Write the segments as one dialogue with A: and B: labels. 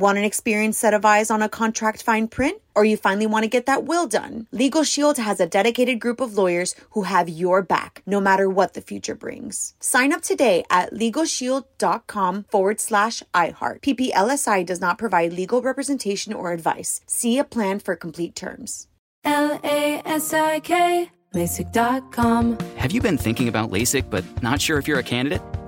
A: Want an experienced set of eyes on a contract fine print? Or you finally want to get that will done? Legal Shield has a dedicated group of lawyers who have your back, no matter what the future brings. Sign up today at LegalShield.com forward slash iHeart. PPLSI does not provide legal representation or advice. See a plan for complete terms.
B: L A S I K, LASIK.com.
C: Have you been thinking about LASIK but not sure if you're a candidate?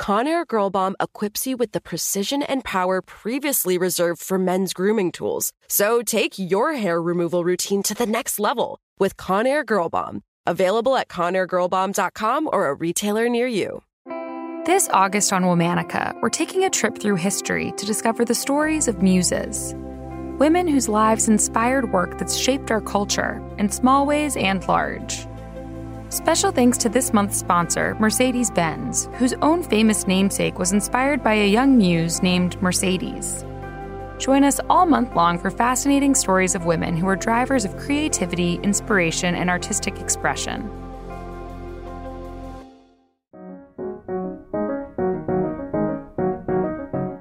D: Conair Girl Bomb equips you with the precision and power previously reserved for men's grooming tools. So take your hair removal routine to the next level with Conair Girl Bomb. Available at ConairGirlBomb.com or a retailer near you.
E: This August on Womanica, we're taking a trip through history to discover the stories of muses. Women whose lives inspired work that's shaped our culture in small ways and large. Special thanks to this month's sponsor, Mercedes Benz, whose own famous namesake was inspired by a young muse named Mercedes. Join us all month long for fascinating stories of women who are drivers of creativity, inspiration, and artistic expression.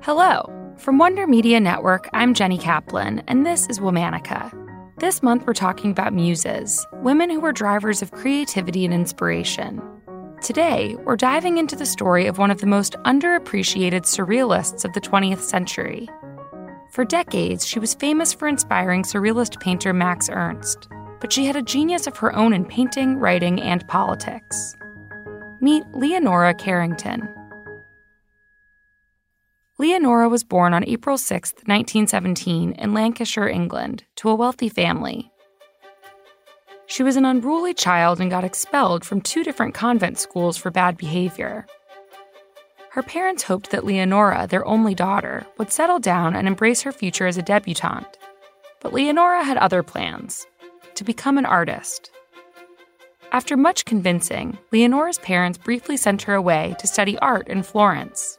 E: Hello. From Wonder Media Network, I'm Jenny Kaplan, and this is Womanica. This month, we're talking about muses, women who were drivers of creativity and inspiration. Today, we're diving into the story of one of the most underappreciated surrealists of the 20th century. For decades, she was famous for inspiring surrealist painter Max Ernst, but she had a genius of her own in painting, writing, and politics. Meet Leonora Carrington. Leonora was born on April 6, 1917, in Lancashire, England, to a wealthy family. She was an unruly child and got expelled from two different convent schools for bad behavior. Her parents hoped that Leonora, their only daughter, would settle down and embrace her future as a debutante. But Leonora had other plans to become an artist. After much convincing, Leonora's parents briefly sent her away to study art in Florence.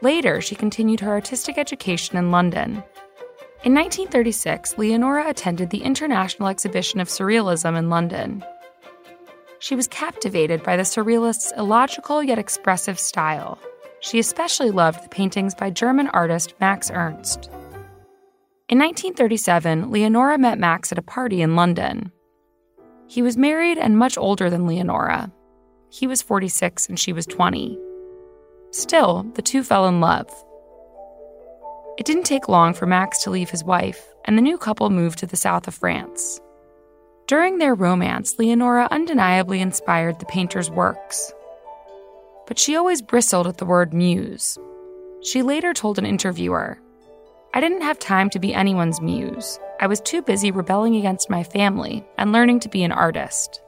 E: Later, she continued her artistic education in London. In 1936, Leonora attended the International Exhibition of Surrealism in London. She was captivated by the Surrealists' illogical yet expressive style. She especially loved the paintings by German artist Max Ernst. In 1937, Leonora met Max at a party in London. He was married and much older than Leonora. He was 46 and she was 20. Still, the two fell in love. It didn't take long for Max to leave his wife, and the new couple moved to the south of France. During their romance, Leonora undeniably inspired the painter's works. But she always bristled at the word muse. She later told an interviewer I didn't have time to be anyone's muse. I was too busy rebelling against my family and learning to be an artist.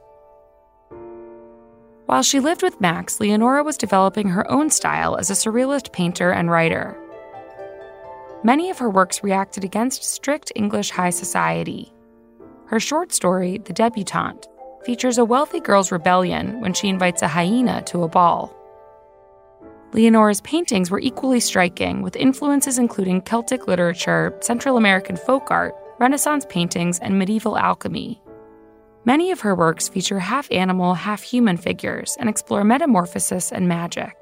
E: While she lived with Max, Leonora was developing her own style as a surrealist painter and writer. Many of her works reacted against strict English high society. Her short story, The Debutante, features a wealthy girl's rebellion when she invites a hyena to a ball. Leonora's paintings were equally striking, with influences including Celtic literature, Central American folk art, Renaissance paintings, and medieval alchemy. Many of her works feature half animal, half human figures and explore metamorphosis and magic.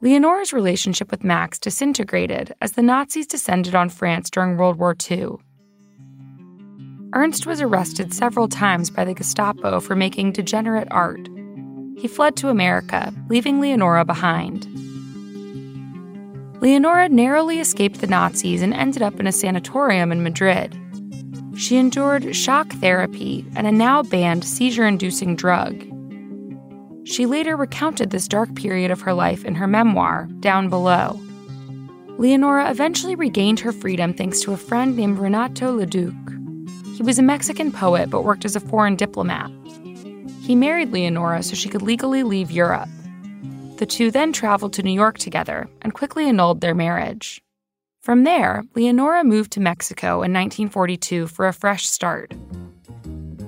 E: Leonora's relationship with Max disintegrated as the Nazis descended on France during World War II. Ernst was arrested several times by the Gestapo for making degenerate art. He fled to America, leaving Leonora behind. Leonora narrowly escaped the Nazis and ended up in a sanatorium in Madrid. She endured shock therapy and a now banned seizure inducing drug. She later recounted this dark period of her life in her memoir, Down Below. Leonora eventually regained her freedom thanks to a friend named Renato Leduc. He was a Mexican poet but worked as a foreign diplomat. He married Leonora so she could legally leave Europe. The two then traveled to New York together and quickly annulled their marriage. From there, Leonora moved to Mexico in 1942 for a fresh start.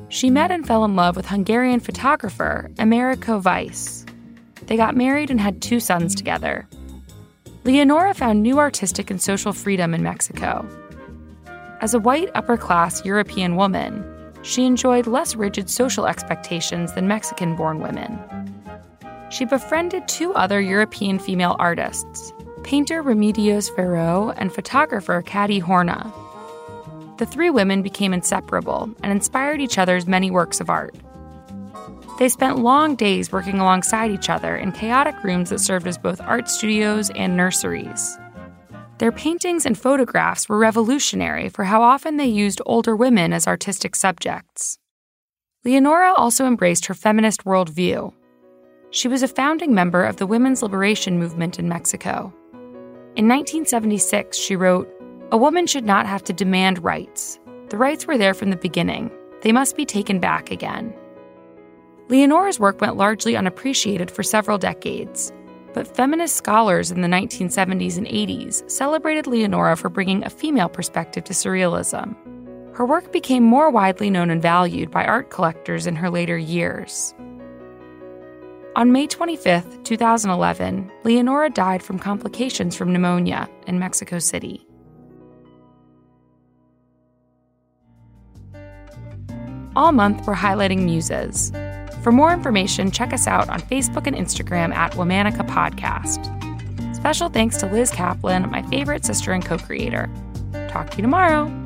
E: She met and fell in love with Hungarian photographer Emerico Weisz. They got married and had two sons together. Leonora found new artistic and social freedom in Mexico. As a white upper class European woman, she enjoyed less rigid social expectations than Mexican born women. She befriended two other European female artists, painter Remedios Varo and photographer Kati Horna. The three women became inseparable and inspired each other's many works of art. They spent long days working alongside each other in chaotic rooms that served as both art studios and nurseries. Their paintings and photographs were revolutionary for how often they used older women as artistic subjects. Leonora also embraced her feminist worldview. She was a founding member of the women's liberation movement in Mexico. In 1976, she wrote, A woman should not have to demand rights. The rights were there from the beginning. They must be taken back again. Leonora's work went largely unappreciated for several decades, but feminist scholars in the 1970s and 80s celebrated Leonora for bringing a female perspective to surrealism. Her work became more widely known and valued by art collectors in her later years. On May 25, 2011, Leonora died from complications from pneumonia in Mexico City. All month, we're highlighting muses. For more information, check us out on Facebook and Instagram at Womanica Podcast. Special thanks to Liz Kaplan, my favorite sister and co creator. Talk to you tomorrow.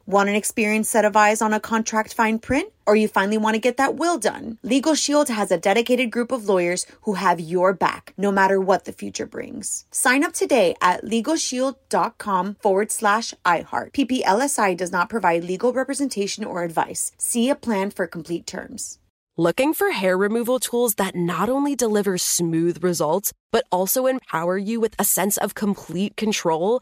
A: Want an experienced set of eyes on a contract fine print? Or you finally want to get that will done? Legal Shield has a dedicated group of lawyers who have your back, no matter what the future brings. Sign up today at LegalShield.com forward slash iHeart. PPLSI does not provide legal representation or advice. See a plan for complete terms.
D: Looking for hair removal tools that not only deliver smooth results, but also empower you with a sense of complete control?